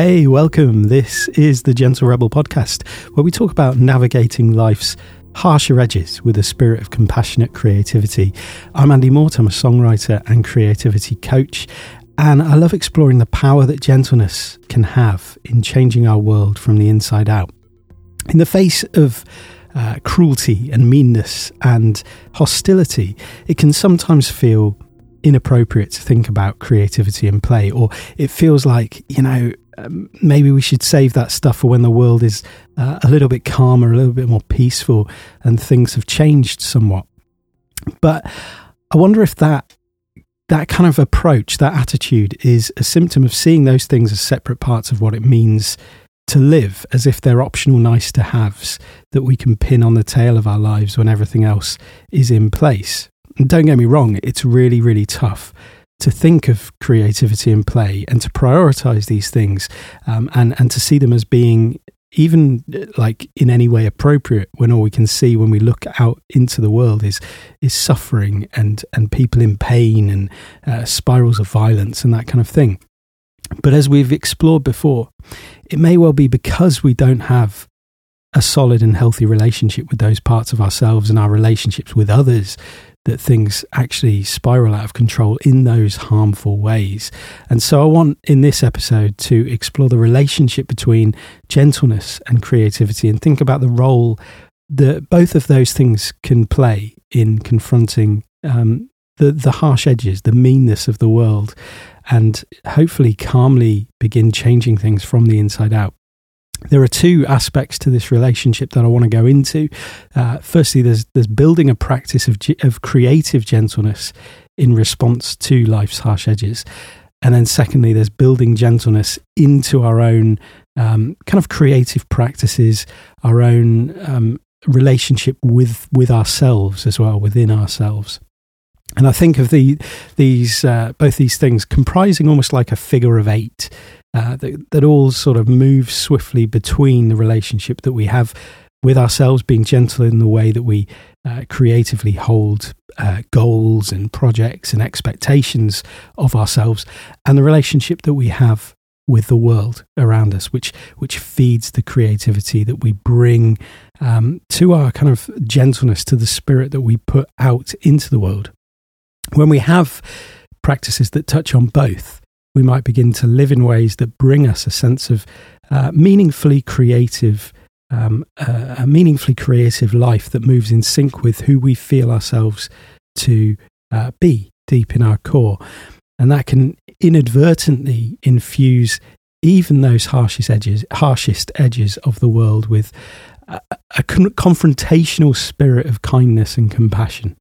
Hey, welcome. This is the Gentle Rebel podcast, where we talk about navigating life's harsher edges with a spirit of compassionate creativity. I'm Andy Mort, I'm a songwriter and creativity coach, and I love exploring the power that gentleness can have in changing our world from the inside out. In the face of uh, cruelty and meanness and hostility, it can sometimes feel inappropriate to think about creativity and play, or it feels like, you know, um, maybe we should save that stuff for when the world is uh, a little bit calmer, a little bit more peaceful, and things have changed somewhat. But I wonder if that that kind of approach, that attitude, is a symptom of seeing those things as separate parts of what it means to live, as if they're optional nice to haves that we can pin on the tail of our lives when everything else is in place. And don't get me wrong, it's really, really tough to think of creativity and play and to prioritize these things um, and, and to see them as being even uh, like in any way appropriate when all we can see when we look out into the world is is suffering and and people in pain and uh, spirals of violence and that kind of thing. But as we've explored before it may well be because we don't have a solid and healthy relationship with those parts of ourselves and our relationships with others that things actually spiral out of control in those harmful ways. And so I want in this episode to explore the relationship between gentleness and creativity and think about the role that both of those things can play in confronting um, the, the harsh edges, the meanness of the world, and hopefully calmly begin changing things from the inside out there are two aspects to this relationship that I want to go into. Uh, firstly, there's there's building a practice of of creative gentleness in response to life's harsh edges, and then secondly, there's building gentleness into our own um, kind of creative practices, our own um, relationship with with ourselves as well, within ourselves. And I think of the these uh, both these things comprising almost like a figure of eight uh, that, that all sort of move swiftly between the relationship that we have with ourselves, being gentle in the way that we uh, creatively hold uh, goals and projects and expectations of ourselves, and the relationship that we have with the world around us, which which feeds the creativity that we bring um, to our kind of gentleness, to the spirit that we put out into the world. When we have practices that touch on both, we might begin to live in ways that bring us a sense of uh, meaningfully creative, um, uh, a meaningfully creative life that moves in sync with who we feel ourselves to uh, be deep in our core. And that can inadvertently infuse even those harshest edges, harshest edges of the world with a, a con- confrontational spirit of kindness and compassion.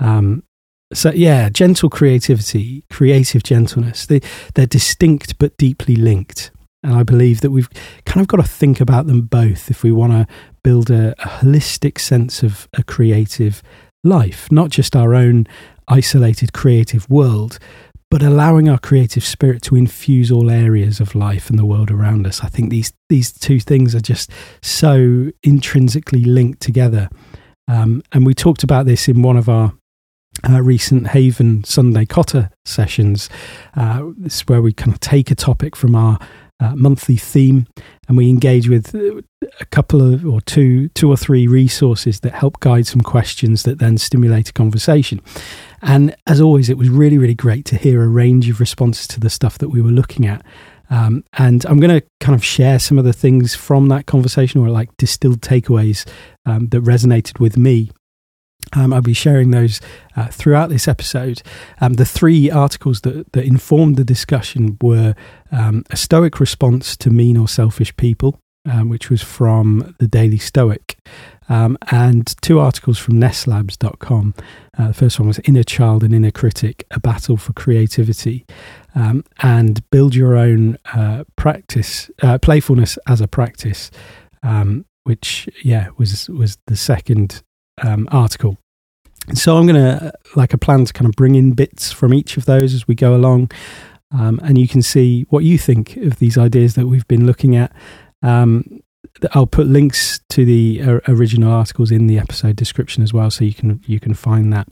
Um, so yeah, gentle creativity, creative gentleness, they, they're distinct but deeply linked. And I believe that we've kind of got to think about them both if we want to build a, a holistic sense of a creative life, not just our own isolated creative world, but allowing our creative spirit to infuse all areas of life and the world around us. I think these these two things are just so intrinsically linked together. Um, and we talked about this in one of our uh, recent Haven Sunday Cotter sessions. Uh, this is where we kind of take a topic from our uh, monthly theme and we engage with uh, a couple of or two two or three resources that help guide some questions that then stimulate a conversation. And as always it was really really great to hear a range of responses to the stuff that we were looking at. Um, and i'm going to kind of share some of the things from that conversation or like distilled takeaways um, that resonated with me um, I'll be sharing those uh, throughout this episode. Um, the three articles that, that informed the discussion were um, a Stoic response to mean or selfish people, um, which was from the Daily Stoic, um, and two articles from nesslabs.com. Uh, the first one was Inner Child and Inner Critic, a battle for creativity, um, and build your own uh, practice, uh, playfulness as a practice. which, yeah, was was the second um, article. So I'm going to, like a plan to kind of bring in bits from each of those as we go along. Um, and you can see what you think of these ideas that we've been looking at. Um, I'll put links to the uh, original articles in the episode description as well, so you can you can find that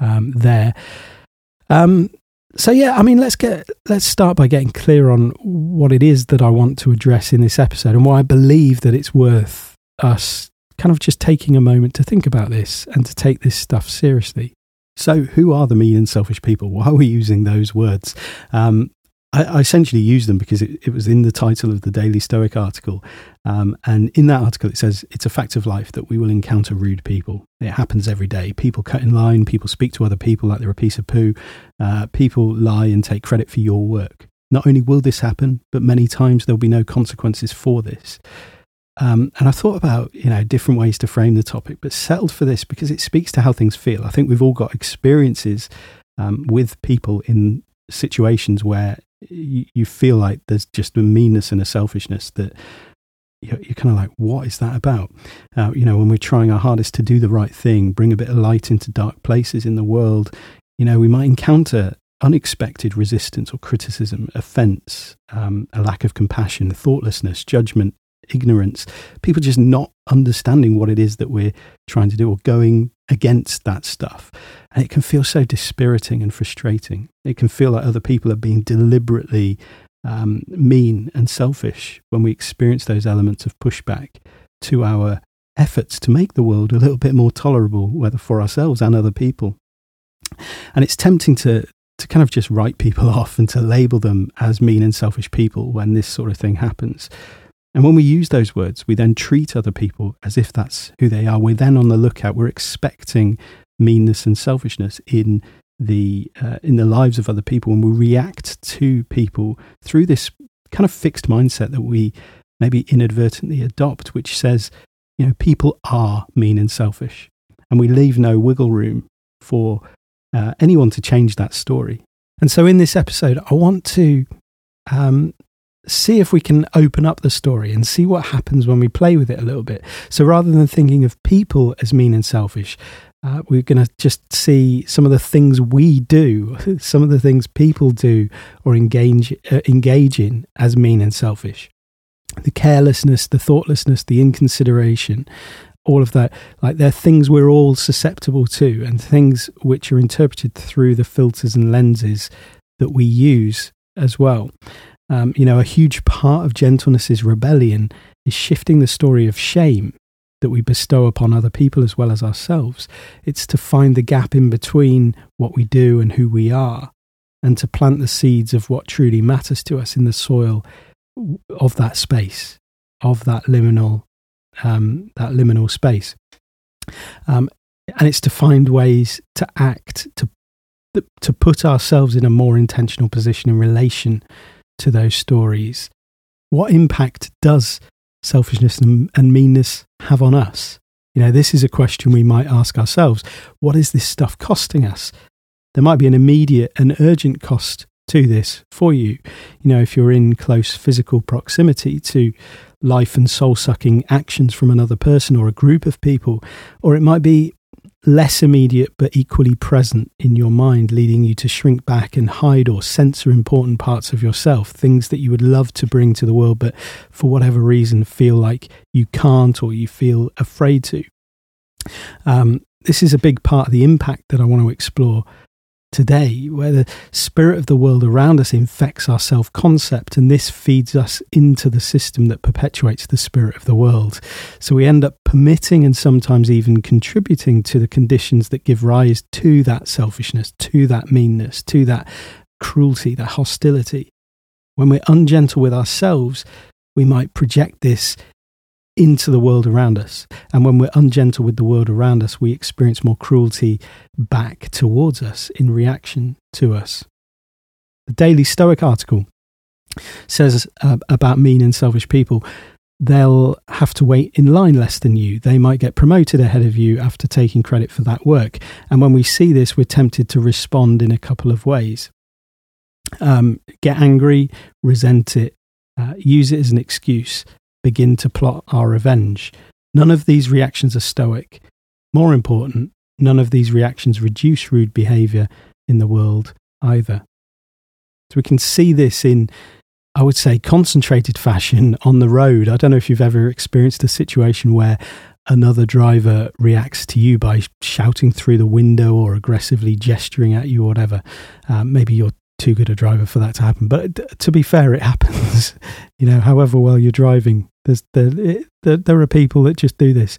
um, there. Um, so yeah, I mean, let's get let's start by getting clear on what it is that I want to address in this episode and why I believe that it's worth us kind of just taking a moment to think about this and to take this stuff seriously. So, who are the mean and selfish people? Why are we using those words? Um, I, I, essentially use them because it, it, was in the title of the Daily Stoic article. Um, and in that article, it says it's a fact of life that we will encounter rude people. It happens every day. People cut in line, people speak to other people like they're a piece of poo, uh, people lie and take credit for your work. Not only will this happen, but many times there'll be no consequences for this. Um, and I thought about you know different ways to frame the topic, but settled for this because it speaks to how things feel. I think we've all got experiences um, with people in situations where you, you, feel like there's just a meanness and a selfishness that you're, you're kind of like, what is that about? Uh, you know, when we're trying our hardest to do the right thing, bring a bit of light into dark places in the world, you know, we might encounter unexpected resistance or criticism, offense, um, a lack of compassion, thoughtlessness, judgment, ignorance, people just not understanding what it is that we're trying to do or going against that stuff. And it can feel so dispiriting and frustrating. It can feel like other people are being deliberately um, mean and selfish when we experience those elements of pushback to our efforts to make the world a little bit more tolerable, whether for ourselves and other people. And it's tempting to, to kind of just write people off and to label them as mean and selfish people when this sort of thing happens. And when we use those words, we then treat other people as if that's who they are. We're then on the lookout. We're expecting meanness and selfishness in the uh, in the lives of other people, and we react to people through this kind of fixed mindset that we maybe inadvertently adopt, which says, you know, people are mean and selfish, and we leave no wiggle room for uh, anyone to change that story. And so, in this episode, I want to um, see if we can open up the story and see what happens when we play with it a little bit. So rather than thinking of people as mean and selfish, uh, we're going to just see some of the things we do, some of the things people do or engage uh, engage in as mean and selfish. The carelessness, the thoughtlessness, the inconsideration, all of that, like they're things we're all susceptible to, and things which are interpreted through the filters and lenses that we use as well. Um, you know, a huge part of gentleness is rebellion, is shifting the story of shame that we bestow upon other people as well as ourselves. It's to find the gap in between what we do and who we are, and to plant the seeds of what truly matters to us in the soil of that space, of that liminal, um, that liminal space. Um, and it's to find ways to act, to to put ourselves in a more intentional position in relation to those stories, what impact does selfishness and, and meanness have on us? You know, this is a question we might ask ourselves. What is this stuff costing us? There might be an immediate and urgent cost to this for you. You know, if you're in close physical proximity to life and soul sucking actions from another person or a group of people, or it might be less immediate but equally present in your mind, leading you to shrink back and hide or censor important parts of yourself, things that you would love to bring to the world, but for whatever reason feel like you can't or you feel afraid to. Um, this is a big part of the impact that I want to explore today, where the spirit of the world around us infects our self concept, and this feeds us into the system that perpetuates the spirit of the world. So we end up permitting and sometimes even contributing to the conditions that give rise to that selfishness, to that meanness, to that cruelty, that hostility. When we're ungentle with ourselves, we might project this into the world around us. And when we're ungentle with the world around us, we experience more cruelty back towards us in reaction to us. The Daily Stoic article says uh, about mean and selfish people they'll have to wait in line less than you. They might get promoted ahead of you after taking credit for that work. And when we see this, we're tempted to respond in a couple of ways um, get angry, resent it, uh, use it as an excuse, begin to plot our revenge. None of these reactions are stoic. More important, none of these reactions reduce rude behavior in the world either. So we can see this in, I would say, concentrated fashion on the road. I don't know if you've ever experienced a situation where another driver reacts to you by shouting through the window or aggressively gesturing at you or whatever. Uh, maybe you're too good a driver for that to happen. But to be fair, it happens. you know, however well you're driving, there's there, it, there are people that just do this,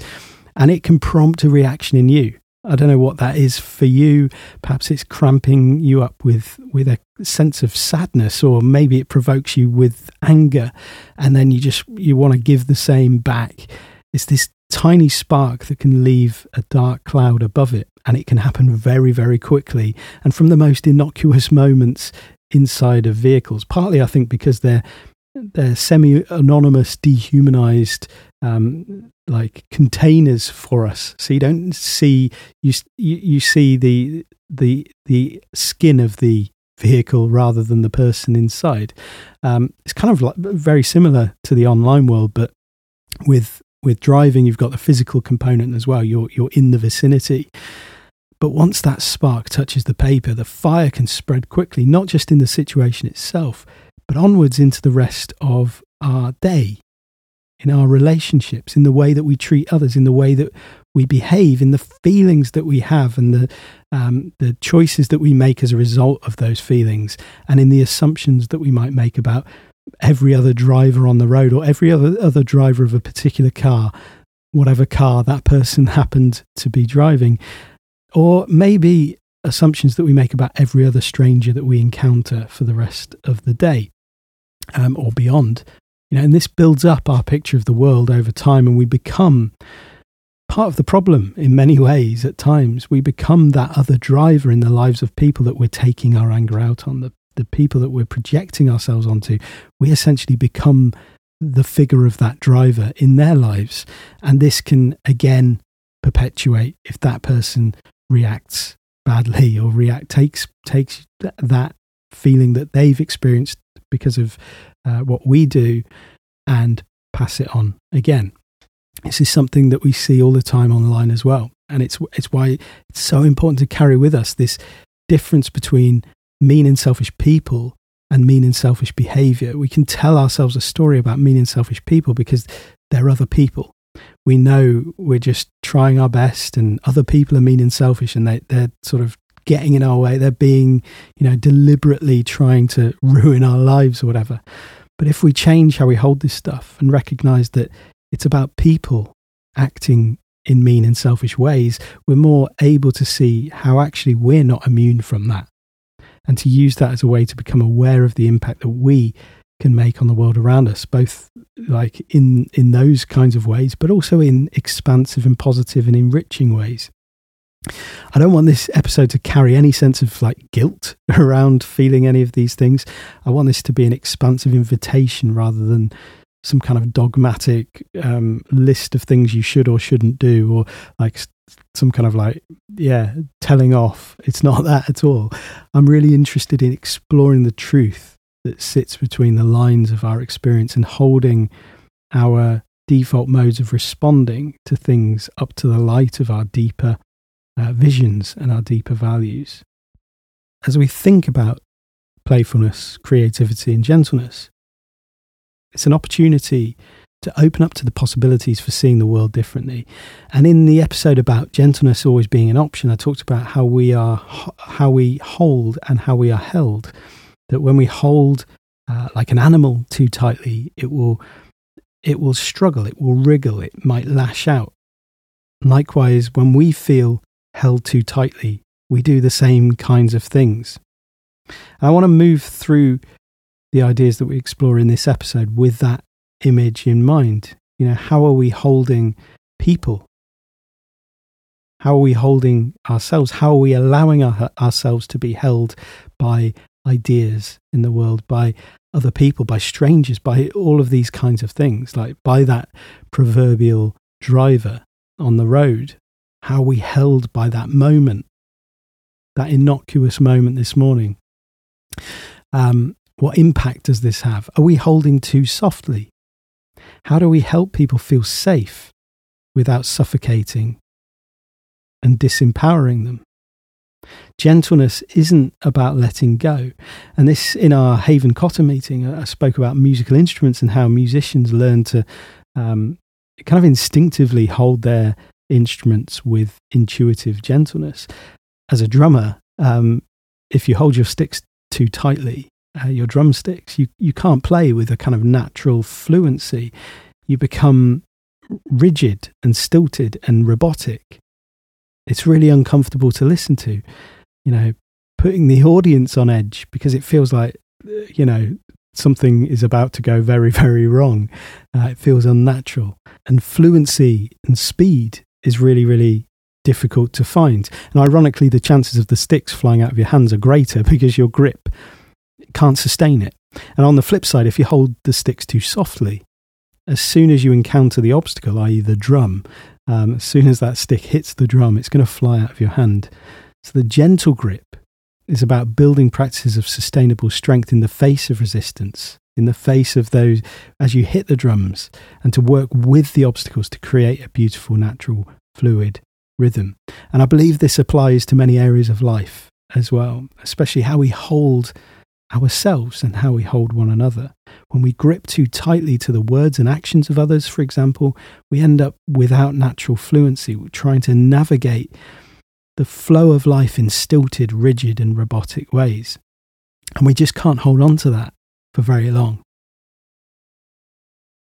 and it can prompt a reaction in you. I don't know what that is for you. Perhaps it's cramping you up with with a sense of sadness, or maybe it provokes you with anger, and then you just you want to give the same back. It's this tiny spark that can leave a dark cloud above it, and it can happen very very quickly, and from the most innocuous moments inside of vehicles. Partly, I think, because they're they're semi-anonymous, dehumanized um, like containers for us. So you don't see you you, see the the the skin of the vehicle rather than the person inside. Um, it's kind of like very similar to the online world, but with with driving, you've got the physical component as well. You're you're in the vicinity. But once that spark touches the paper, the fire can spread quickly, not just in the situation itself, but onwards into the rest of our day in our relationships, in the way that we treat others, in the way that we behave, in the feelings that we have, and the um, the choices that we make as a result of those feelings, and in the assumptions that we might make about every other driver on the road or every other other driver of a particular car, whatever car that person happened to be driving, or maybe assumptions that we make about every other stranger that we encounter for the rest of the day um, or beyond. You know, and this builds up our picture of the world over time, and we become part of the problem in many ways at times. We become that other driver in the lives of people that we're taking our anger out on, the, the people that we're projecting ourselves onto. We essentially become the figure of that driver in their lives. And this can again perpetuate if that person reacts badly or react takes takes that feeling that they've experienced because of uh, what we do and pass it on again. This is something that we see all the time online as well. And it's, it's why it's so important to carry with us this difference between mean and selfish people and mean and selfish behavior. We can tell ourselves a story about mean and selfish people because they're other people. We know we're just trying our best, and other people are mean and selfish, and they, they're sort of getting in our way. They're being, you know, deliberately trying to ruin our lives or whatever. But if we change how we hold this stuff and recognize that it's about people acting in mean and selfish ways, we're more able to see how actually we're not immune from that. And to use that as a way to become aware of the impact that we can make on the world around us, both like in in those kinds of ways, but also in expansive and positive and enriching ways. I don't want this episode to carry any sense of like guilt around feeling any of these things. I want this to be an expansive invitation rather than some kind of dogmatic um, list of things you should or shouldn't do, or like some kind of like, yeah, telling off. It's not that at all. I'm really interested in exploring the truth that sits between the lines of our experience and holding our default modes of responding to things up to the light of our deeper uh, visions and our deeper values. As we think about playfulness, creativity, and gentleness, it's an opportunity to open up to the possibilities for seeing the world differently. And in the episode about gentleness always being an option, I talked about how we are, how we hold and how we are held. That when we hold uh, like an animal too tightly, it will, it will struggle, it will wriggle, it might lash out. Likewise, when we feel held too tightly, we do the same kinds of things. And I want to move through the ideas that we explore in this episode with that image in mind. You know, how are we holding people? How are we holding ourselves? How are we allowing our, ourselves to be held by ideas in the world, by other people, by strangers, by all of these kinds of things, like by that proverbial driver on the road how we held by that moment, that innocuous moment this morning. Um, what impact does this have? Are we holding too softly? How do we help people feel safe without suffocating and disempowering them? Gentleness isn't about letting go. And this, in our Haven Cotter meeting, I spoke about musical instruments and how musicians learn to um, kind of instinctively hold their instruments with intuitive gentleness. As a drummer, um, if you hold your sticks too tightly uh, your drumsticks, you, you can't play with a kind of natural fluency. You become rigid and stilted and robotic. It's really uncomfortable to listen to, you know, putting the audience on edge because it feels like, uh, you know, something is about to go very, very wrong. Uh, it feels unnatural. And fluency and speed is really, really difficult to find. And ironically, the chances of the sticks flying out of your hands are greater because your grip can't sustain it. And on the flip side, if you hold the sticks too softly, as soon as you encounter the obstacle, i.e., the drum, um, as soon as that stick hits the drum, it's going to fly out of your hand. So the gentle grip is about building practices of sustainable strength in the face of resistance, in the face of those as you hit the drums, and to work with the obstacles to create a beautiful, natural, fluid rhythm. And I believe this applies to many areas of life as well, especially how we hold ourselves and how we hold one another. When we grip too tightly to the words and actions of others, for example, we end up without natural fluency, We're trying to navigate the flow of life in stilted, rigid, and robotic ways. And we just can't hold on to that for very long.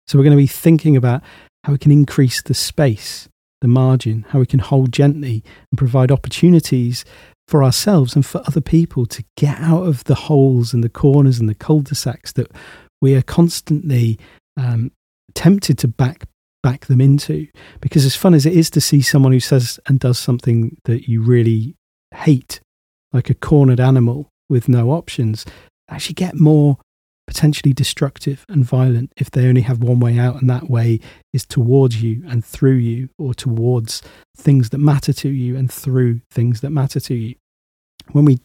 So, we're going to be thinking about how we can increase the space, the margin, how we can hold gently and provide opportunities for ourselves and for other people to get out of the holes and the corners and the cul-de-sacs that we are constantly um, tempted to back back them into. Because as fun as it is to see someone who says and does something that you really hate, like a cornered animal with no options, actually get more potentially destructive and violent if they only have one way out, and that way is towards you and through you, or towards things that matter to you and through things that matter to you. When we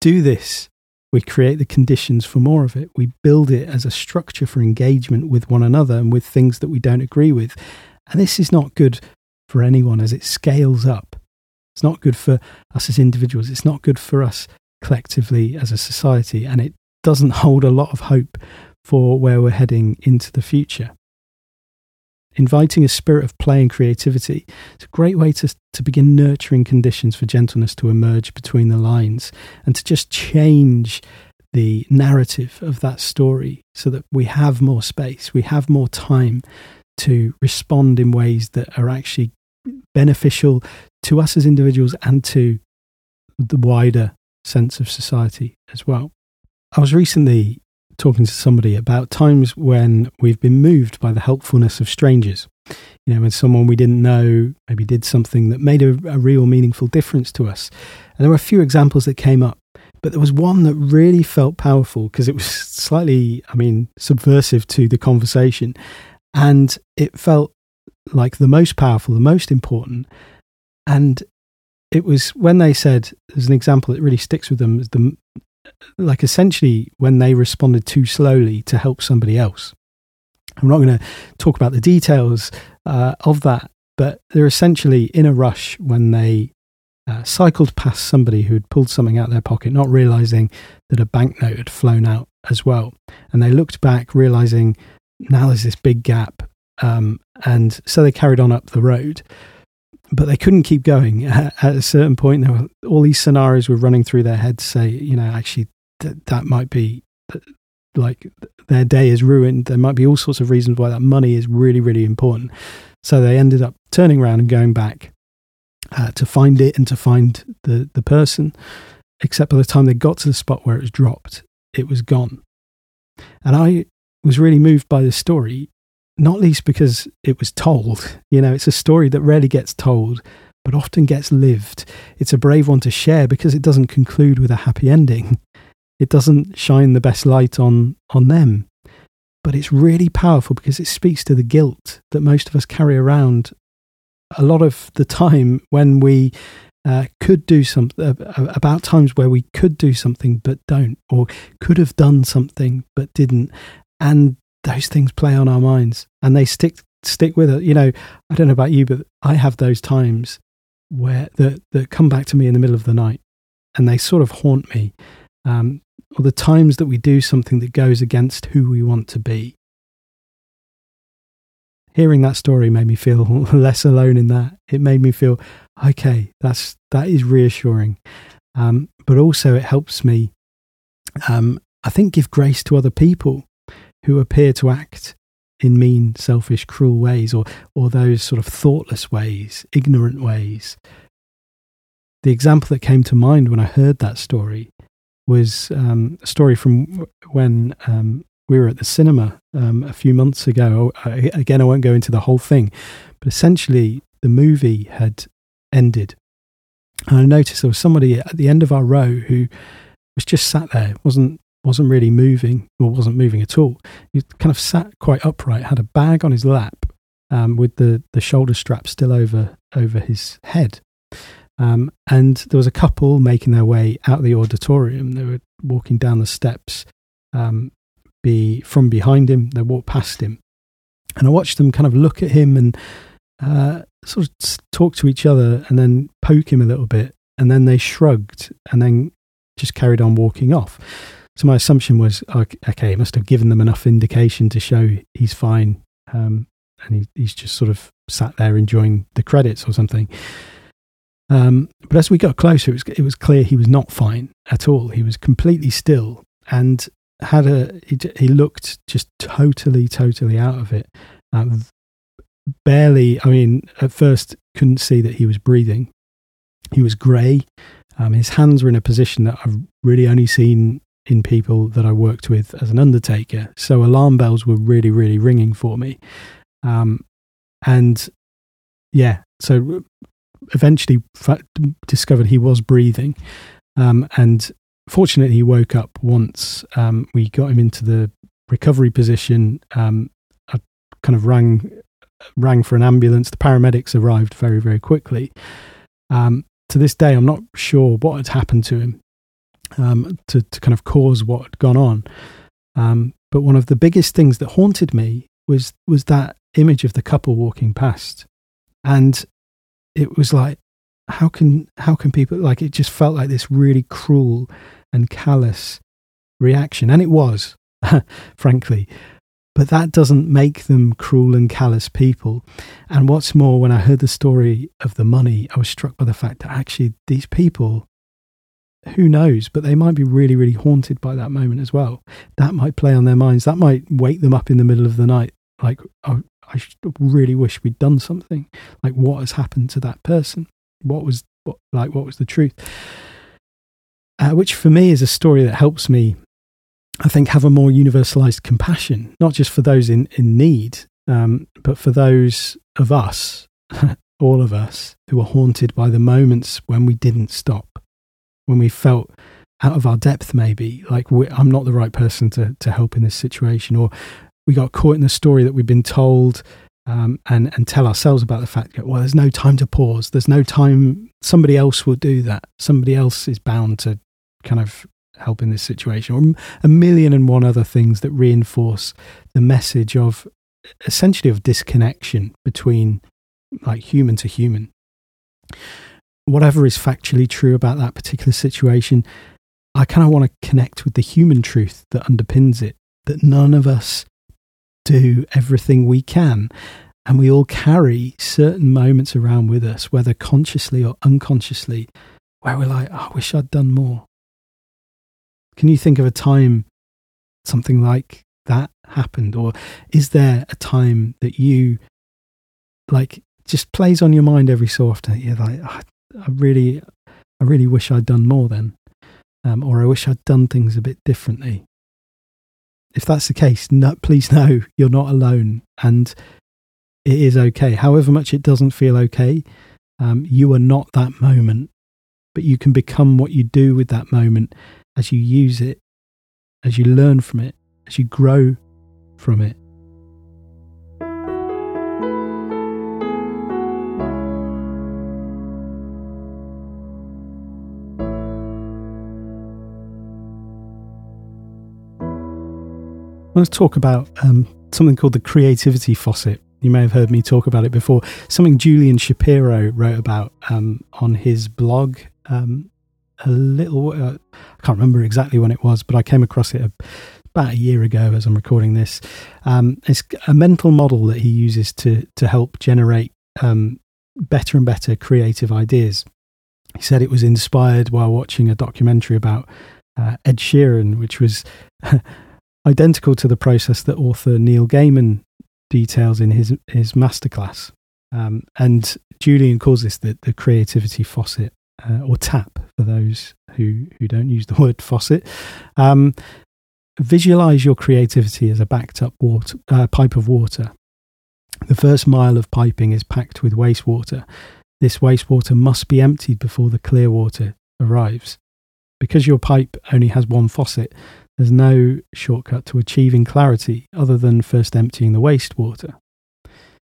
do this, we create the conditions for more of it. We build it as a structure for engagement with one another and with things that we don't agree with. And this is not good for anyone as it scales up. It's not good for us as individuals. It's not good for us collectively as a society. And it doesn't hold a lot of hope for where we're heading into the future. Inviting a spirit of play and creativity is a great way to, to begin nurturing conditions for gentleness to emerge between the lines and to just change the narrative of that story so that we have more space, we have more time to respond in ways that are actually beneficial to us as individuals and to the wider sense of society as well. I was recently talking to somebody about times when we've been moved by the helpfulness of strangers. You know, when someone we didn't know maybe did something that made a, a real meaningful difference to us. And there were a few examples that came up, but there was one that really felt powerful because it was slightly, I mean, subversive to the conversation. And it felt like the most powerful, the most important. And it was when they said, there's an example that really sticks with them, the, like essentially when they responded too slowly to help somebody else. I'm not going to talk about the details uh, of that, but they're essentially in a rush when they uh, cycled past somebody who had pulled something out of their pocket, not realizing that a banknote had flown out as well. And they looked back, realizing now there's this big gap. Um, and so they carried on up the road but they couldn't keep going. At, a certain point, there were all these scenarios were running through their heads. Say, you know, actually, th- that might be like their day is ruined. There might be all sorts of reasons why that money is really, really important. So they ended up turning around and going back uh, to find it and to find the the person. Except by the time they got to the spot where it was dropped, it was gone. And I was really moved by this story not least because it was told. You know, it's a story that rarely gets told, but often gets lived. It's a brave one to share because it doesn't conclude with a happy ending. It doesn't shine the best light on, on them. But it's really powerful because it speaks to the guilt that most of us carry around a lot of the time when we uh, could do something uh, about times where we could do something but don't, or could have done something but didn't. And those things play on our minds and they stick stick with it. You know, I don't know about you, but I have those times where that that come back to me in the middle of the night and they sort of haunt me. Um, or the times that we do something that goes against who we want to be. Hearing that story made me feel less alone in that. It made me feel okay. That's that is reassuring, um, but also it helps me um, I think, give grace to other people who appear to act in mean, selfish, cruel ways, or or those sort of thoughtless ways, ignorant ways. The example that came to mind when I heard that story was um, a story from when um, we were at the cinema um, a few months ago. I, again, I won't go into the whole thing, but essentially, the movie had ended. And I noticed there was somebody at the end of our row who was just sat there, wasn't wasn't really moving or wasn't moving at all. He kind of sat quite upright, had a bag on his lap um, with the, the shoulder strap still over over his head. Um, and there was a couple making their way out of the auditorium. They were walking down the steps um, be from behind him. They walked past him. And I watched them kind of look at him and uh, sort of talk to each other and then poke him a little bit. And then they shrugged and then just carried on walking off. So my assumption was, okay, he must have given them enough indication to show he's fine. Um, and he, he's just sort of sat there enjoying the credits or something. Um, but as we got closer, it was, it was clear he was not fine at all. He was completely still and had a, he, he looked just totally, totally out of it. Um, barely, I mean, at first couldn't see that he was breathing. He was grey. Um, his hands were in a position that I've really only seen in people that I worked with as an undertaker. So alarm bells were really, really ringing for me. Um, and yeah, so eventually discovered he was breathing. Um, and fortunately, he woke up once um, we got him into the recovery position. Um, I kind of rang rang for an ambulance. The paramedics arrived very, very quickly. Um, to this day, I'm not sure what had happened to him um, to, to kind of cause what had gone on. Um, but one of the biggest things that haunted me was was that image of the couple walking past, and it was like, how can how can people like? It just felt like this really cruel and callous reaction, and it was, frankly. But that doesn't make them cruel and callous people. And what's more, when I heard the story of the money, I was struck by the fact that actually these people who knows? But they might be really, really haunted by that moment as well. That might play on their minds. That might wake them up in the middle of the night. Like, oh, I really wish we'd done something. Like, what has happened to that person? What was, what, like, what was the truth? Uh, which for me is a story that helps me, I think, have a more universalized compassion, not just for those in, in need, um, but for those of us, all of us, who are haunted by the moments when we didn't stop when we felt out of our depth, maybe like I'm not the right person to to help in this situation, or we got caught in the story that we've been told, um, and and tell ourselves about the fact that well, there's no time to pause. There's no time. Somebody else will do that. Somebody else is bound to kind of help in this situation, or a million and one other things that reinforce the message of essentially of disconnection between like human to human whatever is factually true about that particular situation, I kind of want to connect with the human truth that underpins it that none of us do everything we can. And we all carry certain moments around with us, whether consciously or unconsciously, where we're like, oh, I wish I'd done more. Can you think of a time something like that happened? Or is there a time that you like just plays on your mind every so often? You're like, oh, I really, I really wish I'd done more then, um, or I wish I'd done things a bit differently. If that's the case, no, please know you're not alone, and it is okay. However much it doesn't feel okay, um, you are not that moment, but you can become what you do with that moment as you use it, as you learn from it, as you grow from it. I want to talk about um, something called the creativity faucet. You may have heard me talk about it before. Something Julian Shapiro wrote about um, on his blog um, a little, uh, I can't remember exactly when it was, but I came across it a, about a year ago as I'm recording this. Um, it's a mental model that he uses to, to help generate um, better and better creative ideas. He said it was inspired while watching a documentary about uh, Ed Sheeran, which was identical to the process that author Neil Gaiman details in his his masterclass. Um, and Julian calls this the, the creativity faucet uh, or tap for those who, who don't use the word faucet. Um, visualize your creativity as a backed up water, uh, pipe of water. The first mile of piping is packed with wastewater. This wastewater must be emptied before the clear water arrives. Because your pipe only has one faucet, there's no shortcut to achieving clarity other than first emptying the wastewater.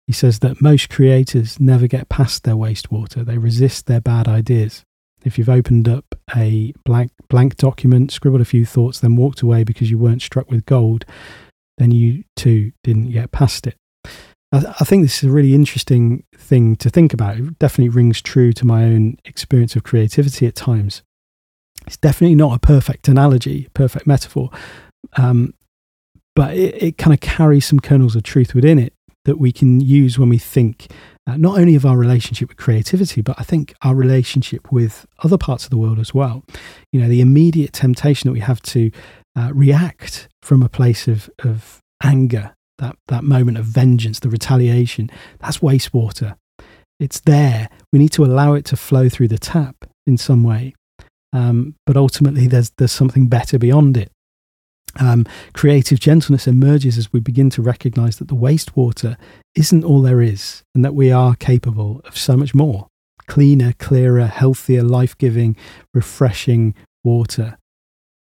He says that most creators never get past their wastewater, they resist their bad ideas. If you've opened up a blank, blank document, scribbled a few thoughts, then walked away because you weren't struck with gold, then you too didn't get past it. I, think this is a really interesting thing to think about. It definitely rings true to my own experience of creativity at times. It's definitely not a perfect analogy, perfect metaphor, um, but it, it kind of carries some kernels of truth within it that we can use when we think uh, not only of our relationship with creativity, but I think our relationship with other parts of the world as well. You know, the immediate temptation that we have to uh, react from a place of, of anger, that, that moment of vengeance, the retaliation, that's wastewater. It's there. We need to allow it to flow through the tap in some way. Um, but ultimately, there's, there's something better beyond it. Um, creative gentleness emerges as we begin to recognize that the wastewater isn't all there is and that we are capable of so much more cleaner, clearer, healthier, life giving, refreshing water.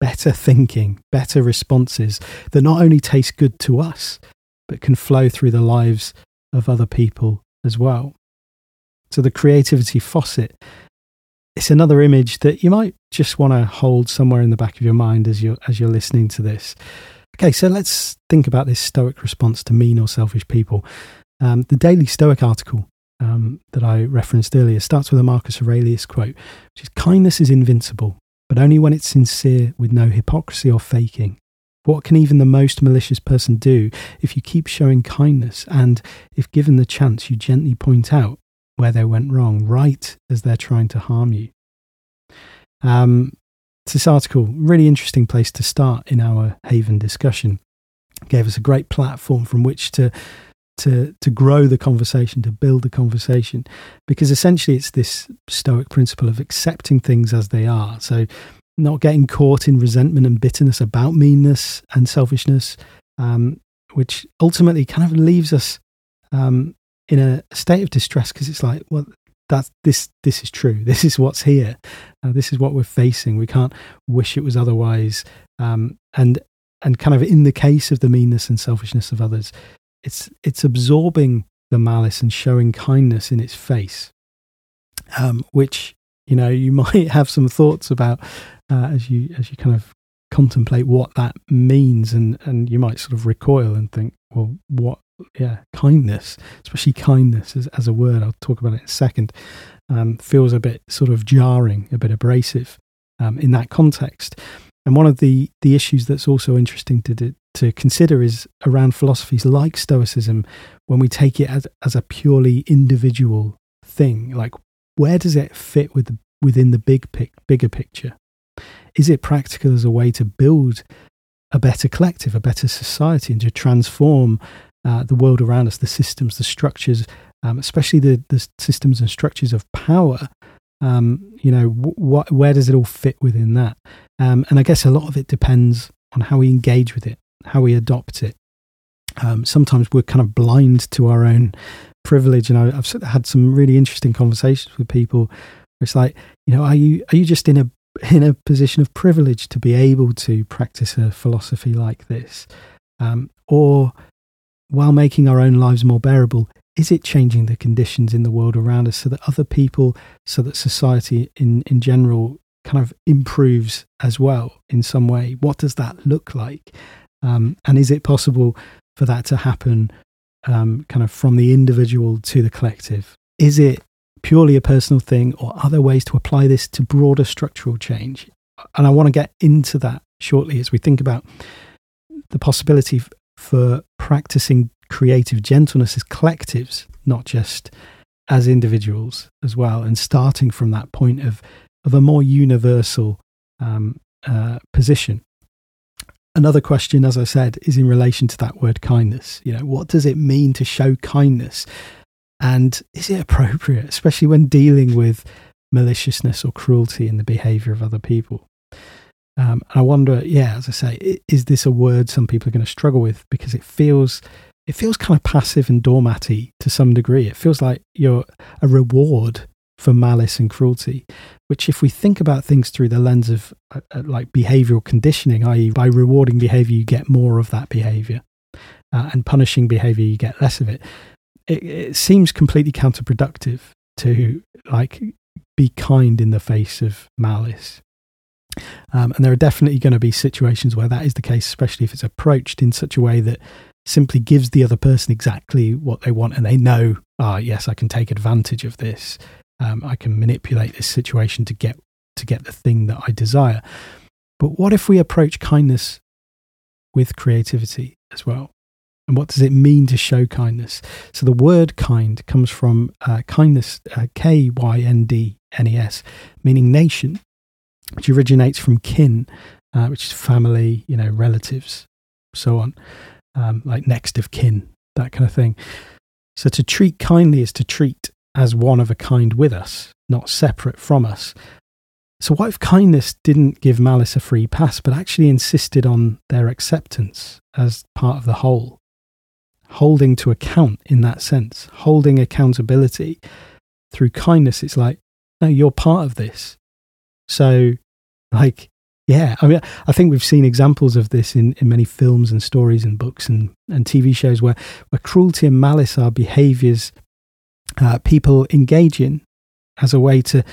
Better thinking, better responses that not only taste good to us, but can flow through the lives of other people as well. So the creativity faucet it's another image that you might just want to hold somewhere in the back of your mind as you're as you're listening to this. Okay, so let's think about this Stoic response to mean or selfish people. Um, the Daily Stoic article um, that I referenced earlier starts with a Marcus Aurelius quote, which is "Kindness is invincible, but only when it's sincere, with no hypocrisy or faking." What can even the most malicious person do if you keep showing kindness and, if given the chance, you gently point out where they went wrong, right as they're trying to harm you. Um, this article, really interesting place to start in our Haven discussion. Gave us a great platform from which to to to grow the conversation, to build the conversation, because essentially it's this Stoic principle of accepting things as they are. So, not getting caught in resentment and bitterness about meanness and selfishness, um, which ultimately kind of leaves us um, in a state of distress because it's like, well, that's this. This is true. This is what's here. Uh, this is what we're facing. We can't wish it was otherwise. Um, and and kind of in the case of the meanness and selfishness of others, it's it's absorbing the malice and showing kindness in its face, um, which you know you might have some thoughts about uh, as you as you kind of contemplate what that means, and and you might sort of recoil and think, well, what yeah, kindness, especially kindness as, as a word, I'll talk about it in a second, um, feels a bit sort of jarring, a bit abrasive um, in that context. And one of the, the issues that's also interesting to, to consider is around philosophies like Stoicism, when we take it as, as a purely individual thing, like where does it fit with within the big pic, bigger picture? Is it practical as a way to build a better collective, a better society, and to transform uh, the world around us, the systems, the structures, um, especially the, the systems and structures of power. Um, you know, wh- where does it all fit within that? Um, and I guess a lot of it depends on how we engage with it, how we adopt it. Um, sometimes we're kind of blind to our own privilege, and I, I've had some really interesting conversations with people. it's like, you know, are you are you just in a in a position of privilege to be able to practice a philosophy like this, um, or while making our own lives more bearable, is it changing the conditions in the world around us so that other people, so that society in, in general kind of improves as well in some way? What does that look like? Um, and is it possible for that to happen um, kind of from the individual to the collective? Is it purely a personal thing, or are there ways to apply this to broader structural change? And I want to get into that shortly as we think about the possibility for practicing creative gentleness as collectives, not just as individuals as well, and starting from that point of of a more universal um, uh, position. Another question, as I said, is in relation to that word kindness. You know, what does it mean to show kindness? And is it appropriate, especially when dealing with maliciousness or cruelty in the behavior of other people? Um, I wonder, yeah, as I say, is this a word some people are going to struggle with because it feels it feels kind of passive and doormatty to some degree. It feels like you're a reward for malice and cruelty, which, if we think about things through the lens of uh, uh like behavioral conditioning, i.e., by rewarding behavior, you get more of that behavior, uh, and punishing behavior, you get less of it. It, it seems completely counterproductive to like be kind in the face of malice. Um, and there are definitely going to be situations where that is the case, especially if it's approached in such a way that simply gives the other person exactly what they want and they know, ah, yes, I can take advantage of this. Um, I can manipulate this situation to get to get the thing that I desire. But what if we approach kindness with creativity as well? And what does it mean to show kindness? So the word kind comes from uh, kindness, uh, K Y N D N E S, meaning nation, which originates from kin, uh, which is family, you know, relatives, so on um, like next of kin, that kind of thing. So to treat kindly is to treat as one of a kind with us, not separate from us. So, what if kindness didn't give malice a free pass, but actually insisted on their acceptance as part of the whole? Holding to account in that sense, holding accountability through kindness. It's like, no, you're part of this. So, like, yeah, I mean, I think we've seen examples of this in, in many films and stories and books and, and TV shows where, where cruelty and malice are behaviors uh, people engage in as a way to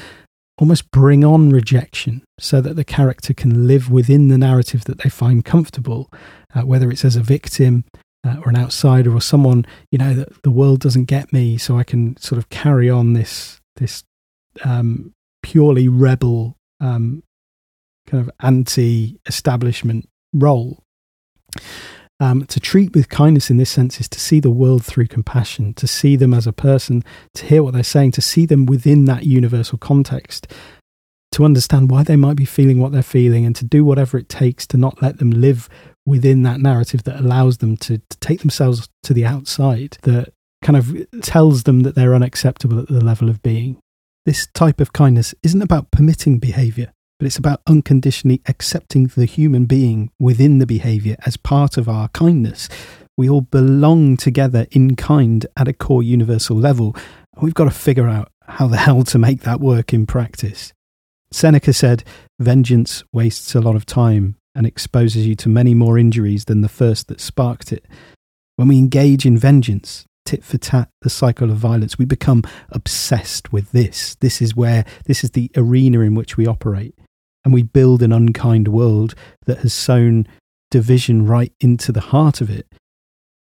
almost bring on rejection so that the character can live within the narrative that they find comfortable, uh, whether it's as a victim uh, or an outsider or someone, you know, that the world doesn't get me, so I can sort of carry on this, this um, purely rebel um, kind of anti establishment role. Um, to treat with kindness in this sense is to see the world through compassion, to see them as a person, to hear what they're saying, to see them within that universal context, to understand why they might be feeling what they're feeling, and to do whatever it takes to not let them live within that narrative that allows them to, to take themselves to the outside, that kind of tells them that they're unacceptable at the level of being. This type of kindness isn't about permitting behavior, but it's about unconditionally accepting the human being within the behavior as part of our kindness. We all belong together in kind at a core universal level. We've got to figure out how the hell to make that work in practice. Seneca said, Vengeance wastes a lot of time and exposes you to many more injuries than the first that sparked it. When we engage in vengeance, tit for tat, the cycle of violence, we become obsessed with this. This is where, this is the arena in which we operate and we build an unkind world that has sown division right into the heart of it.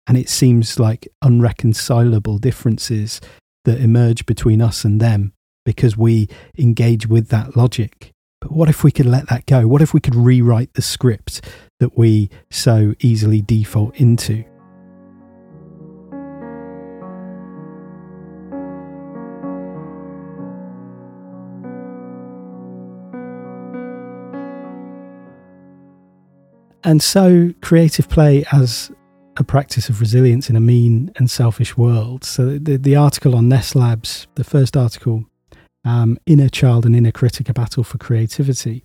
And it seems like unreconcilable differences that emerge between us and them because we engage with that logic. But what if we could let that go? What if we could rewrite the script that we so easily default into? And so, creative play as a practice of resilience in a mean and selfish world. So, the, the article on Ness Labs, the first article, um, Inner Child and Inner Critic, a Battle for Creativity,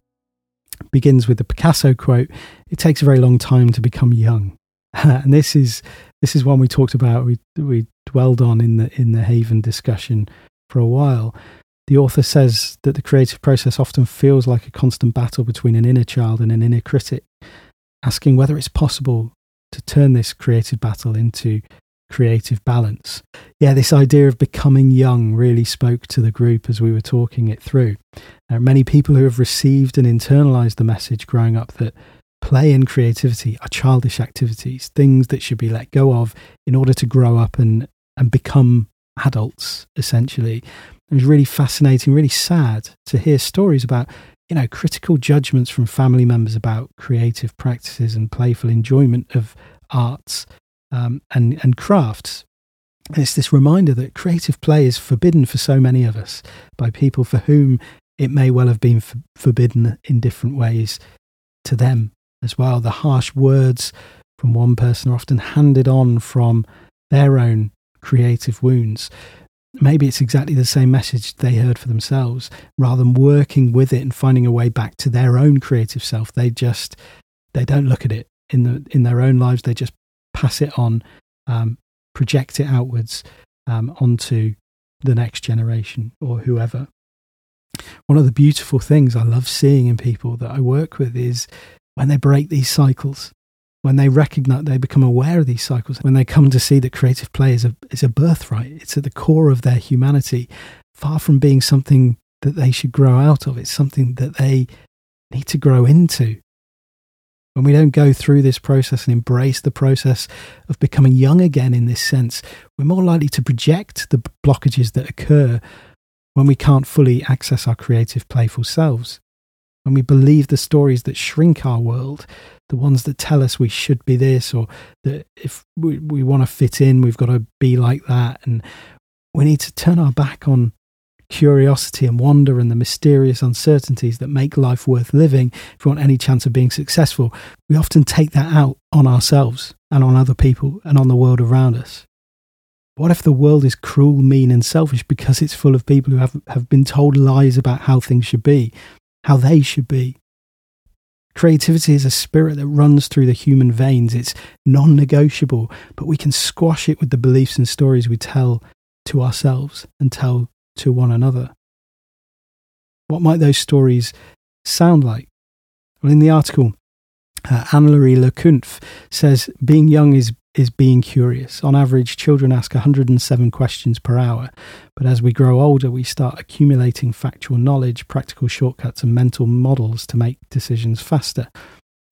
begins with the Picasso quote It takes a very long time to become young. and this is this is one we talked about, we, we dwelled on in the, in the Haven discussion for a while. The author says that the creative process often feels like a constant battle between an inner child and an inner critic asking whether it's possible to turn this creative battle into creative balance. Yeah, this idea of becoming young really spoke to the group as we were talking it through. There are many people who have received and internalized the message growing up that play and creativity are childish activities, things that should be let go of in order to grow up and, and become adults, essentially. It was really fascinating, really sad to hear stories about you know, critical judgments from family members about creative practices and playful enjoyment of arts um, and, and crafts. And it's this reminder that creative play is forbidden for so many of us by people for whom it may well have been forbidden in different ways to them as well. The harsh words from one person are often handed on from their own creative wounds. Maybe it's exactly the same message they heard for themselves. Rather than working with it and finding a way back to their own creative self, they just they don't look at it in the in their own lives. They just pass it on, um, project it outwards um, onto the next generation or whoever. One of the beautiful things I love seeing in people that I work with is when they break these cycles when they recognize, they become aware of these cycles, when they come to see that creative play is a, is a birthright, it's at the core of their humanity, far from being something that they should grow out of, it's something that they need to grow into. When we don't go through this process and embrace the process of becoming young again in this sense, we're more likely to project the blockages that occur when we can't fully access our creative, playful selves. When we believe the stories that shrink our world, the ones that tell us we should be this or that if we, we want to fit in, we've got to be like that. And we need to turn our back on curiosity and wonder and the mysterious uncertainties that make life worth living if we want any chance of being successful. We often take that out on ourselves and on other people and on the world around us. What if the world is cruel, mean, and selfish because it's full of people who have, have been told lies about how things should be, how they should be? Creativity is a spirit that runs through the human veins. It's non negotiable, but we can squash it with the beliefs and stories we tell to ourselves and tell to one another. What might those stories sound like? Well, in the article, uh, Anne-Laure Le Cunff says being young is is being curious. On average, children ask 107 questions per hour, but as we grow older, we start accumulating factual knowledge, practical shortcuts, and mental models to make decisions faster.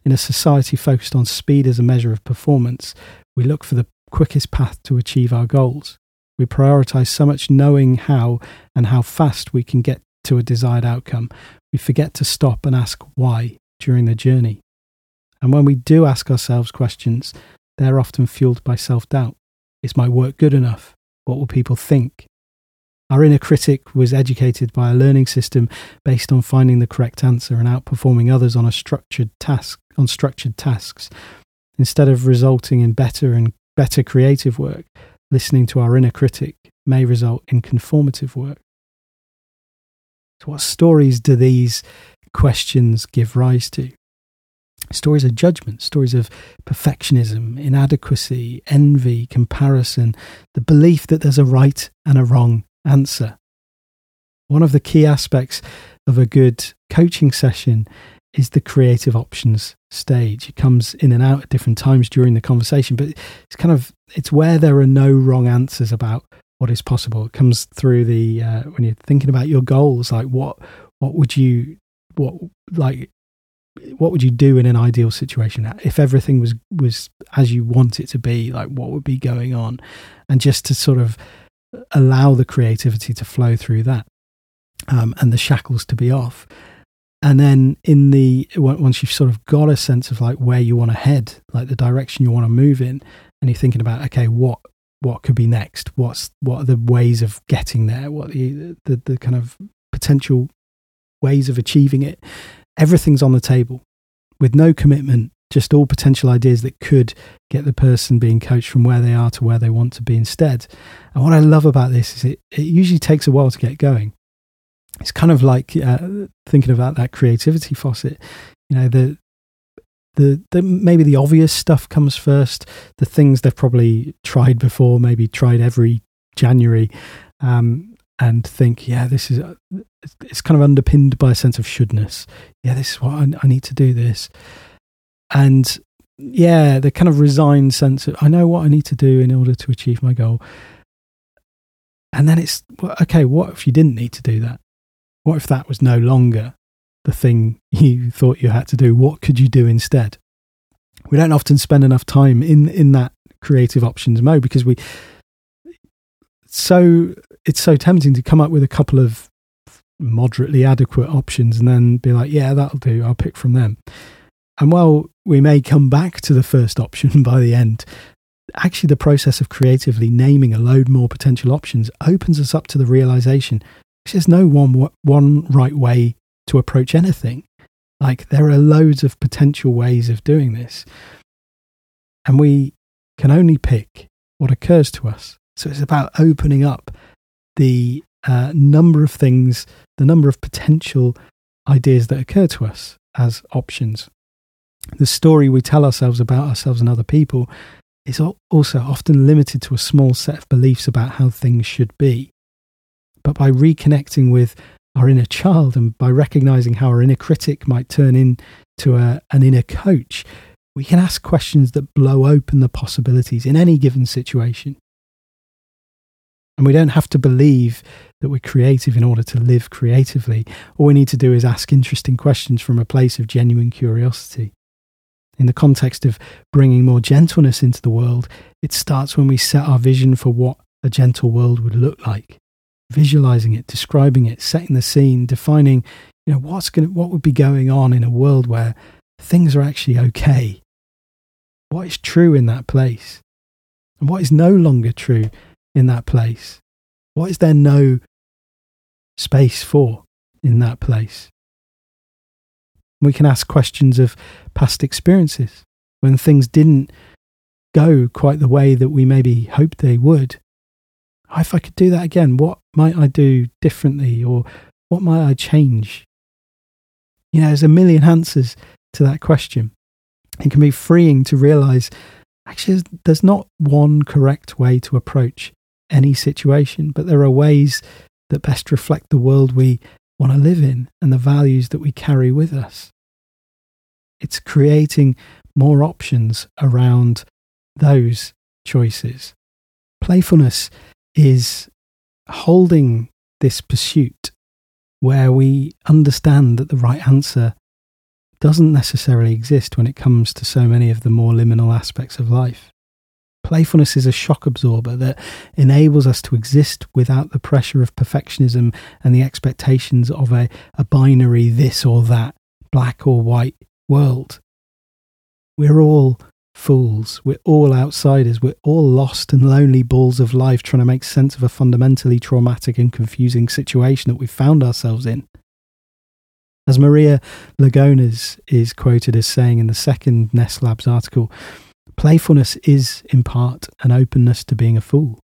In a society focused on speed as a measure of performance, we look for the quickest path to achieve our goals. We prioritize so much knowing how and how fast we can get to a desired outcome, we forget to stop and ask why during the journey. And when we do ask ourselves questions, they're often fueled by self doubt. Is my work good enough? What will people think? Our inner critic was educated by a learning system based on finding the correct answer and outperforming others on a structured task on structured tasks. Instead of resulting in better and better creative work, listening to our inner critic may result in conformative work. So what stories do these questions give rise to? Stories of judgment, stories of perfectionism, inadequacy, envy, comparison, the belief that there's a right and a wrong answer. One of the key aspects of a good coaching session is the creative options stage. It comes in and out at different times during the conversation, but it's kind of it's where there are no wrong answers about what is possible. It comes through the uh, when you're thinking about your goals, like what what would you what like what would you do in an ideal situation? If everything was was as you want it to be like what would be going on? And just to sort of allow the creativity to flow through that um, and the shackles to be off. And then in the once you've sort of got a sense of like where you want to head like the direction you want to move in and you're thinking about okay what what could be next? What's what are the ways of getting there? What the the, the kind of potential ways of achieving it everything's on the table with no commitment, just all potential ideas that could get the person being coached from where they are to where they want to be instead. And what I love about this is it, it usually takes a while to get going. It's kind of like uh, thinking about that creativity faucet. You know, the, the, the maybe the obvious stuff comes first. The things they've probably tried before, maybe tried every January, um, and think, yeah, this is, it's kind of underpinned by a sense of shouldness. Yeah, this is what I, I need to do this. And yeah, the kind of resigned sense of, I know what I need to do in order to achieve my goal. And then it's, okay, what if you didn't need to do that? What if that was no longer the thing you thought you had to do? What could you do instead? We don't often spend enough time in, in that creative options mode because we, so it's so tempting to come up with a couple of moderately adequate options and then be like, yeah, that'll do. I'll pick from them. And while we may come back to the first option by the end, actually the process of creatively naming a load more potential options opens us up to the realization there's no one one right way to approach anything. Like there are loads of potential ways of doing this. And we can only pick what occurs to us. So it's about opening up the uh, number of things, the number of potential ideas that occur to us as options. The story we tell ourselves about ourselves and other people is also often limited to a small set of beliefs about how things should be. But by reconnecting with our inner child and by recognizing how our inner critic might turn into a, an inner coach, we can ask questions that blow open the possibilities in any given situation. And we don't have to believe that we're creative in order to live creatively. All we need to do is ask interesting questions from a place of genuine curiosity. In the context of bringing more gentleness into the world, it starts when we set our vision for what a gentle world would look like. Visualizing it, describing it, setting the scene, defining, you know, what's going what would be going on in a world where things are actually okay what is true in that place and what is no longer true in that place. What is there no space for in that place? We can ask questions of past experiences when things didn't go quite the way that we maybe hoped they would. Ah, if I could do that again, what might I do differently or what might I change? You know, there's a million answers to that question it can be freeing to realize actually there's not one correct way to approach any situation, but there are ways that best reflect the world we want to live in and the values that we carry with us. It's creating more options around those choices. Playfulness is holding this pursuit where we understand that the right answer doesn't necessarily exist when it comes to so many of the more liminal aspects of life. Playfulness is a shock absorber that enables us to exist without the pressure of perfectionism and the expectations of a, a binary this or that, black or white world. We're all fools. We're all outsiders. We're all lost and lonely balls of life trying to make sense of a fundamentally traumatic and confusing situation that we've found ourselves in. As Maria Lugones is quoted as saying in the second Ness Labs article, playfulness is in part an openness to being a fool,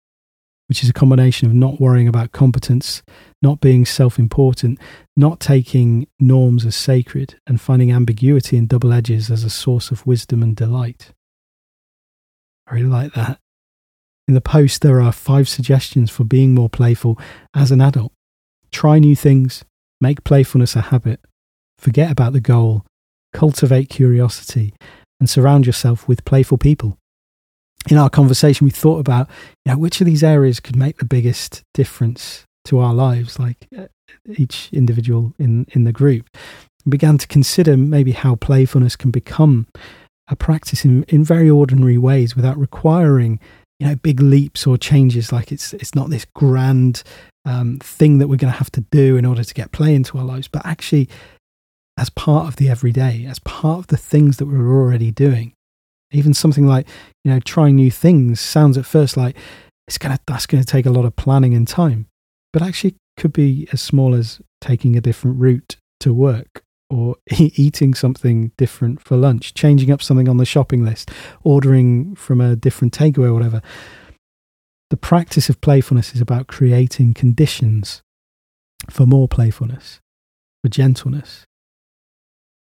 which is a combination of not worrying about competence, not being self important, not taking norms as sacred, and finding ambiguity and double edges as a source of wisdom and delight. I really like that. In the post, there are five suggestions for being more playful as an adult. Try new things, make playfulness a habit, Forget about the goal, cultivate curiosity, and surround yourself with playful people. In our conversation, we thought about you know, which of these areas could make the biggest difference to our lives, like uh, each individual in, in the group. Began to consider maybe how playfulness can become a practice in, in very ordinary ways without requiring you know big leaps or changes like it's it's not this grand um, thing that we're going to have to do in order to get play into our lives but actually as part of the everyday, as part of the things that we're already doing. Even something like, you know, trying new things sounds at first like it's gonna that's gonna take a lot of planning and time. But actually could be as small as taking a different route to work or eating something different for lunch, changing up something on the shopping list, ordering from a different takeaway or whatever. The practice of playfulness is about creating conditions for more playfulness, for gentleness,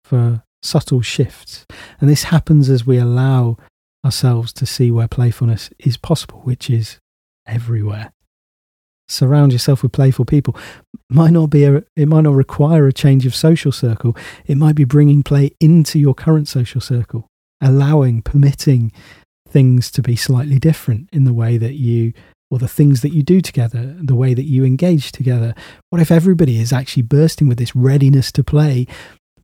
for subtle shifts. And this happens as we allow ourselves to see where playfulness is possible, which is everywhere. Surround yourself with playful people. Might not be a, it might not require a change of social circle. It might be bringing play into your current social circle, allowing, permitting things to be slightly different in the way that you or the things that you do together, the way that you engage together. What if everybody is actually bursting with this readiness to play,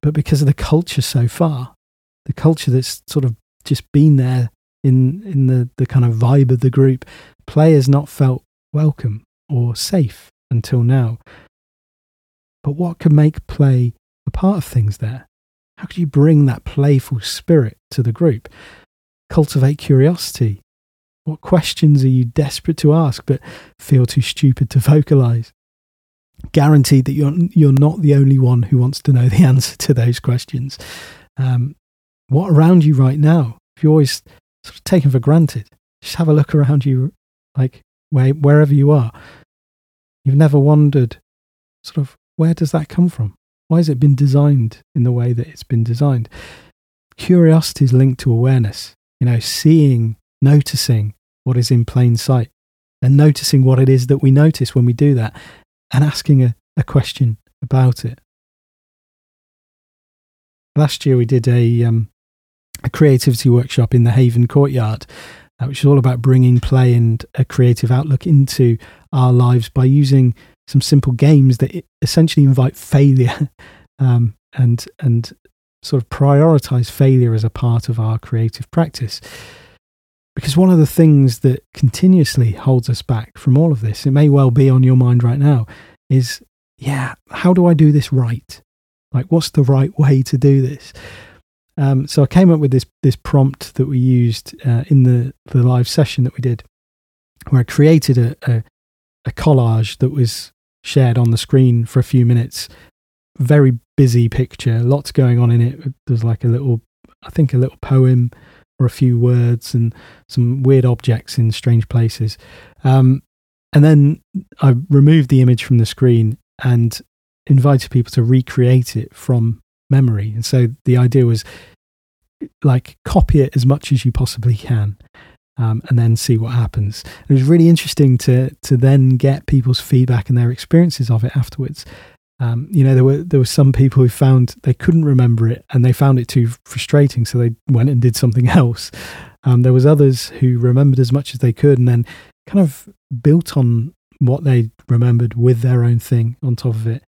but because of the culture so far, the culture that's sort of just been there in in the, the kind of vibe of the group, players not felt welcome or safe until now. But what can make play a part of things there? How could you bring that playful spirit to the group? Cultivate curiosity. What questions are you desperate to ask but feel too stupid to vocalize? Guaranteed that you're you're not the only one who wants to know the answer to those questions. Um, what around you right now? If you're always sort of taken for granted, just have a look around you, like where, wherever you are. You've never wondered, sort of, where does that come from? Why has it been designed in the way that it's been designed? Curiosity is linked to awareness. You know, seeing, noticing what is in plain sight, and noticing what it is that we notice when we do that, and asking a, a question about it. Last year we did a um, a creativity workshop in the Haven Courtyard, uh, which is all about bringing play and a creative outlook into our lives by using some simple games that essentially invite failure um, and and sort of prioritize failure as a part of our creative practice. Because one of the things that continuously holds us back from all of this, it may well be on your mind right now, is yeah, how do I do this right? Like, what's the right way to do this? Um, so I came up with this this prompt that we used uh, in the the live session that we did, where I created a, a, a collage that was shared on the screen for a few minutes. Very busy picture, lots going on in it. There's like a little, I think, a little poem or a few words and some weird objects in strange places. Um, and then I removed the image from the screen and invited people to recreate it from memory. And so the idea was like copy it as much as you possibly can. Um, and then see what happens. It was really interesting to to then get people's feedback and their experiences of it afterwards. Um, you know, there were there were some people who found they couldn't remember it and they found it too frustrating, so they went and did something else. Um, there was others who remembered as much as they could and then kind of built on what they remembered with their own thing on top of it.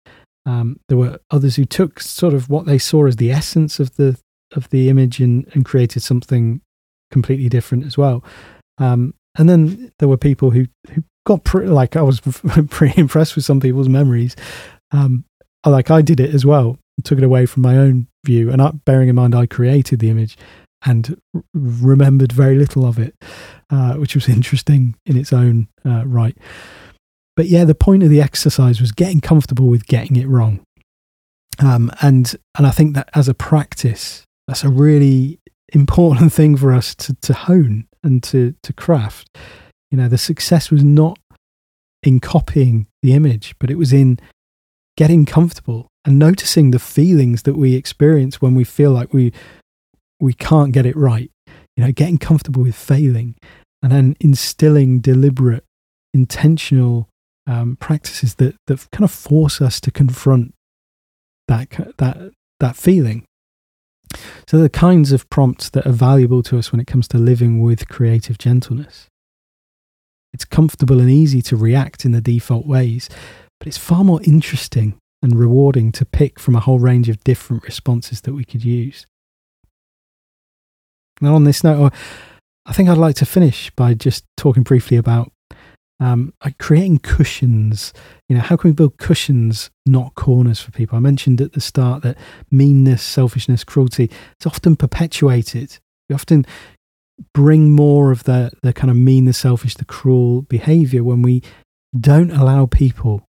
Um, there were others who took sort of what they saw as the essence of the of the image and, and created something completely different as well. Um, and then there were people who who got pretty like I was pretty impressed with some people's memories. Um, like I did it as well, took it away from my own view, and I, bearing in mind I created the image and r- remembered very little of it, uh, which was interesting in its own uh, right. But yeah, the point of the exercise was getting comfortable with getting it wrong. Um, and and I think that as a practice, that's a really important thing for us to, to hone and to, to craft. You know, the success was not in copying the image, but it was in getting comfortable and noticing the feelings that we experience when we feel like we we can't get it right. You know, getting comfortable with failing and then instilling deliberate, intentional um, practices that that kind of force us to confront that that that feeling. So the kinds of prompts that are valuable to us when it comes to living with creative gentleness. It's comfortable and easy to react in the default ways, but it's far more interesting and rewarding to pick from a whole range of different responses that we could use. Now, on this note, I think I'd like to finish by just talking briefly about um, creating cushions. You know, how can we build cushions, not corners for people? I mentioned at the start that meanness, selfishness, cruelty, it's often perpetuated. We often bring more of the, the kind of mean, the selfish, the cruel behavior when we don't allow people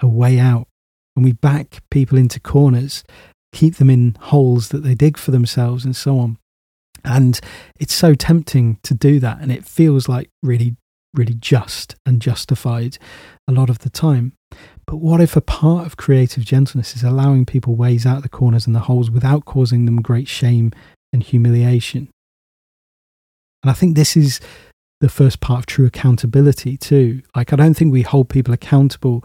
a way out, when we back people into corners, keep them in holes that they dig for themselves, and so on. And it's so tempting to do that. And it feels like really really just and justified a lot of the time. But what if a part of creative gentleness is allowing people ways out the corners and the holes without causing them great shame and humiliation? And I think this is the first part of true accountability too. Like I don't think we hold people accountable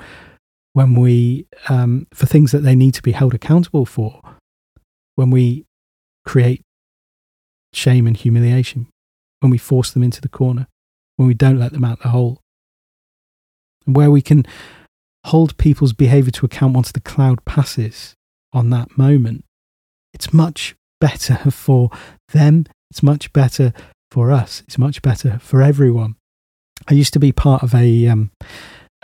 when we um, for things that they need to be held accountable for. When we create shame and humiliation, when we force them into the corner when we don't let them out the hole. And where we can hold people's behavior to account once the cloud passes on that moment, it's much better for them. It's much better for us. It's much better for everyone. I used to be part of a um,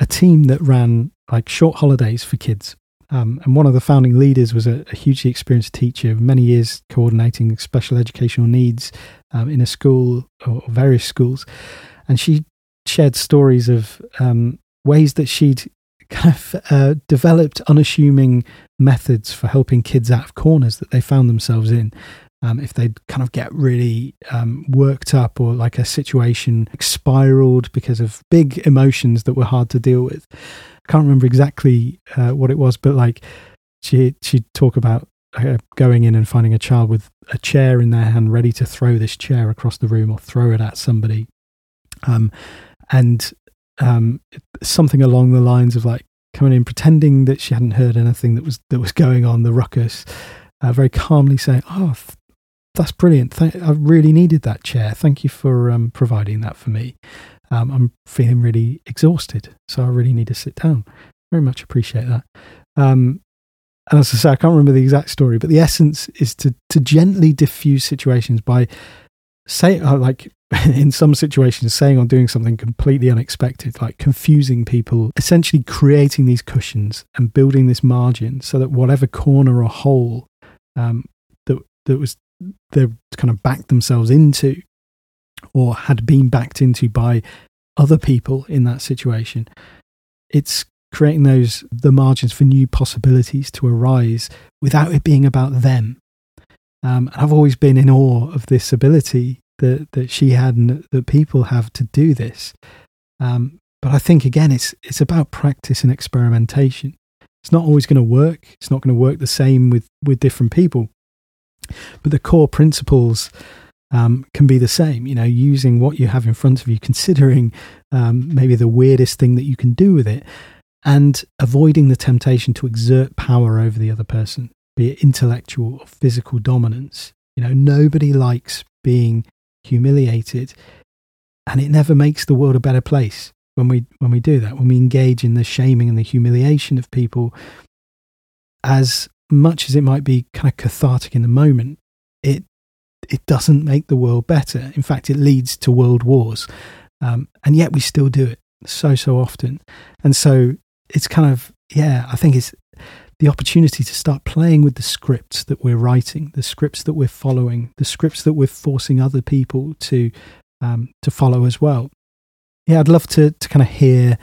a team that ran like short holidays for kids. Um, and one of the founding leaders was a, a, hugely experienced teacher, many years coordinating special educational needs um, in a school or various schools and she shared stories of um, ways that she'd kind of uh, developed unassuming methods for helping kids out of corners that they found themselves in. Um, if they'd kind of get really um, worked up or like a situation spiraled because of big emotions that were hard to deal with. I can't remember exactly uh, what it was, but like she she'd talk about uh, going in and finding a child with a chair in their hand, ready to throw this chair across the room or throw it at somebody, um, and um, something along the lines of like coming in, pretending that she hadn't heard anything that was that was going on, the ruckus, uh, very calmly saying, "Oh, that's brilliant! Th- I really needed that chair. Thank you for um, providing that for me. Um, I'm feeling really exhausted, so I really need to sit down. Very much appreciate that." Um, and as I say, I can't remember the exact story, but the essence is to to gently diffuse situations by say uh, like in some situations saying or doing something completely unexpected like confusing people essentially creating these cushions and building this margin so that whatever corner or hole um, that that was they kind of backed themselves into or had been backed into by other people in that situation it's creating those the margins for new possibilities to arise without it being about them um, I've always been in awe of this ability that that she had and that people have to do this. Um, but I think again, it's it's about practice and experimentation. It's not always going to work. It's not going to work the same with with different people. But the core principles um, can be the same. You know, using what you have in front of you, considering um, maybe the weirdest thing that you can do with it, and avoiding the temptation to exert power over the other person, be it intellectual or physical dominance. You know, nobody likes being humiliated, and it never makes the world a better place when we when we do that. When we engage in the shaming and the humiliation of people, as much as it might be kind of cathartic in the moment, it it doesn't make the world better. In fact, it leads to world wars, um, and yet we still do it so so often. And so it's kind of yeah, I think it's the opportunity to start playing with the scripts that we're writing, the scripts that we're following, the scripts that we're forcing other people to um, to follow as well. Yeah, I'd love to to kind of hear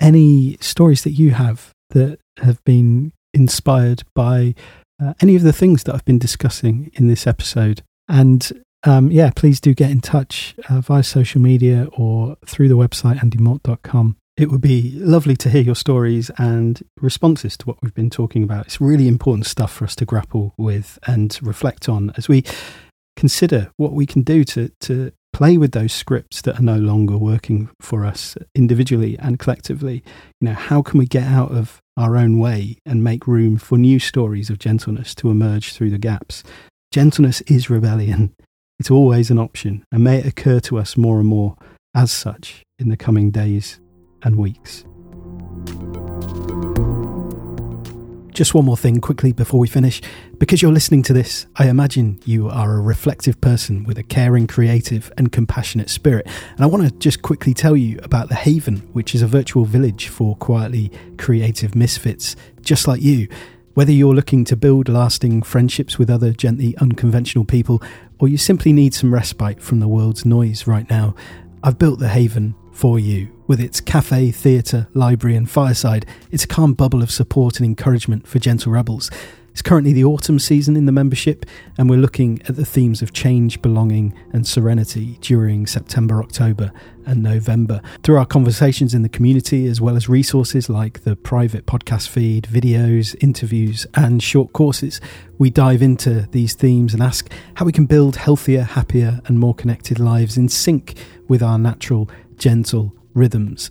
any stories that you have that have been inspired by uh, any of the things that I've been discussing in this episode. And um, yeah, please do get in touch uh, via social media or through the website andymort.com it would be lovely to hear your stories and responses to what we've been talking about. It's really important stuff for us to grapple with and reflect on as we consider what we can do to, to play with those scripts that are no longer working for us individually and collectively. You know, how can we get out of our own way and make room for new stories of gentleness to emerge through the gaps? Gentleness is rebellion. It's always an option, and may it occur to us more and more as such in the coming days and weeks. Just one more thing quickly before we finish. Because you're listening to this, I imagine you are a reflective person with a caring, creative, and compassionate spirit. And I want to just quickly tell you about The Haven, which is a virtual village for quietly creative misfits just like you. Whether you're looking to build lasting friendships with other gently unconventional people, or you simply need some respite from the world's noise right now, I've built The Haven for you. With its cafe, theatre, library, and fireside, it's a calm bubble of support and encouragement for gentle rebels. It's currently the autumn season in the membership, and we're looking at the themes of change, belonging, and serenity during September, October, and November. Through our conversations in the community, as well as resources like the private podcast feed, videos, interviews, and short courses, we dive into these themes and ask how we can build healthier, happier, and more connected lives in sync with our natural, gentle rhythms.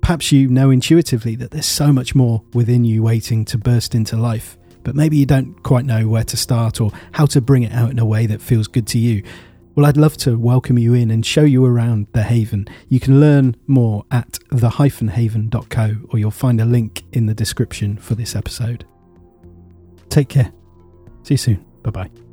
Perhaps you know intuitively that there's so much more within you waiting to burst into life but maybe you don't quite know where to start or how to bring it out in a way that feels good to you. Well, I'd love to welcome you in and show you around the Haven. You can learn more at the-haven.co or you'll find a link in the description for this episode. Take care. See you soon. Bye bye.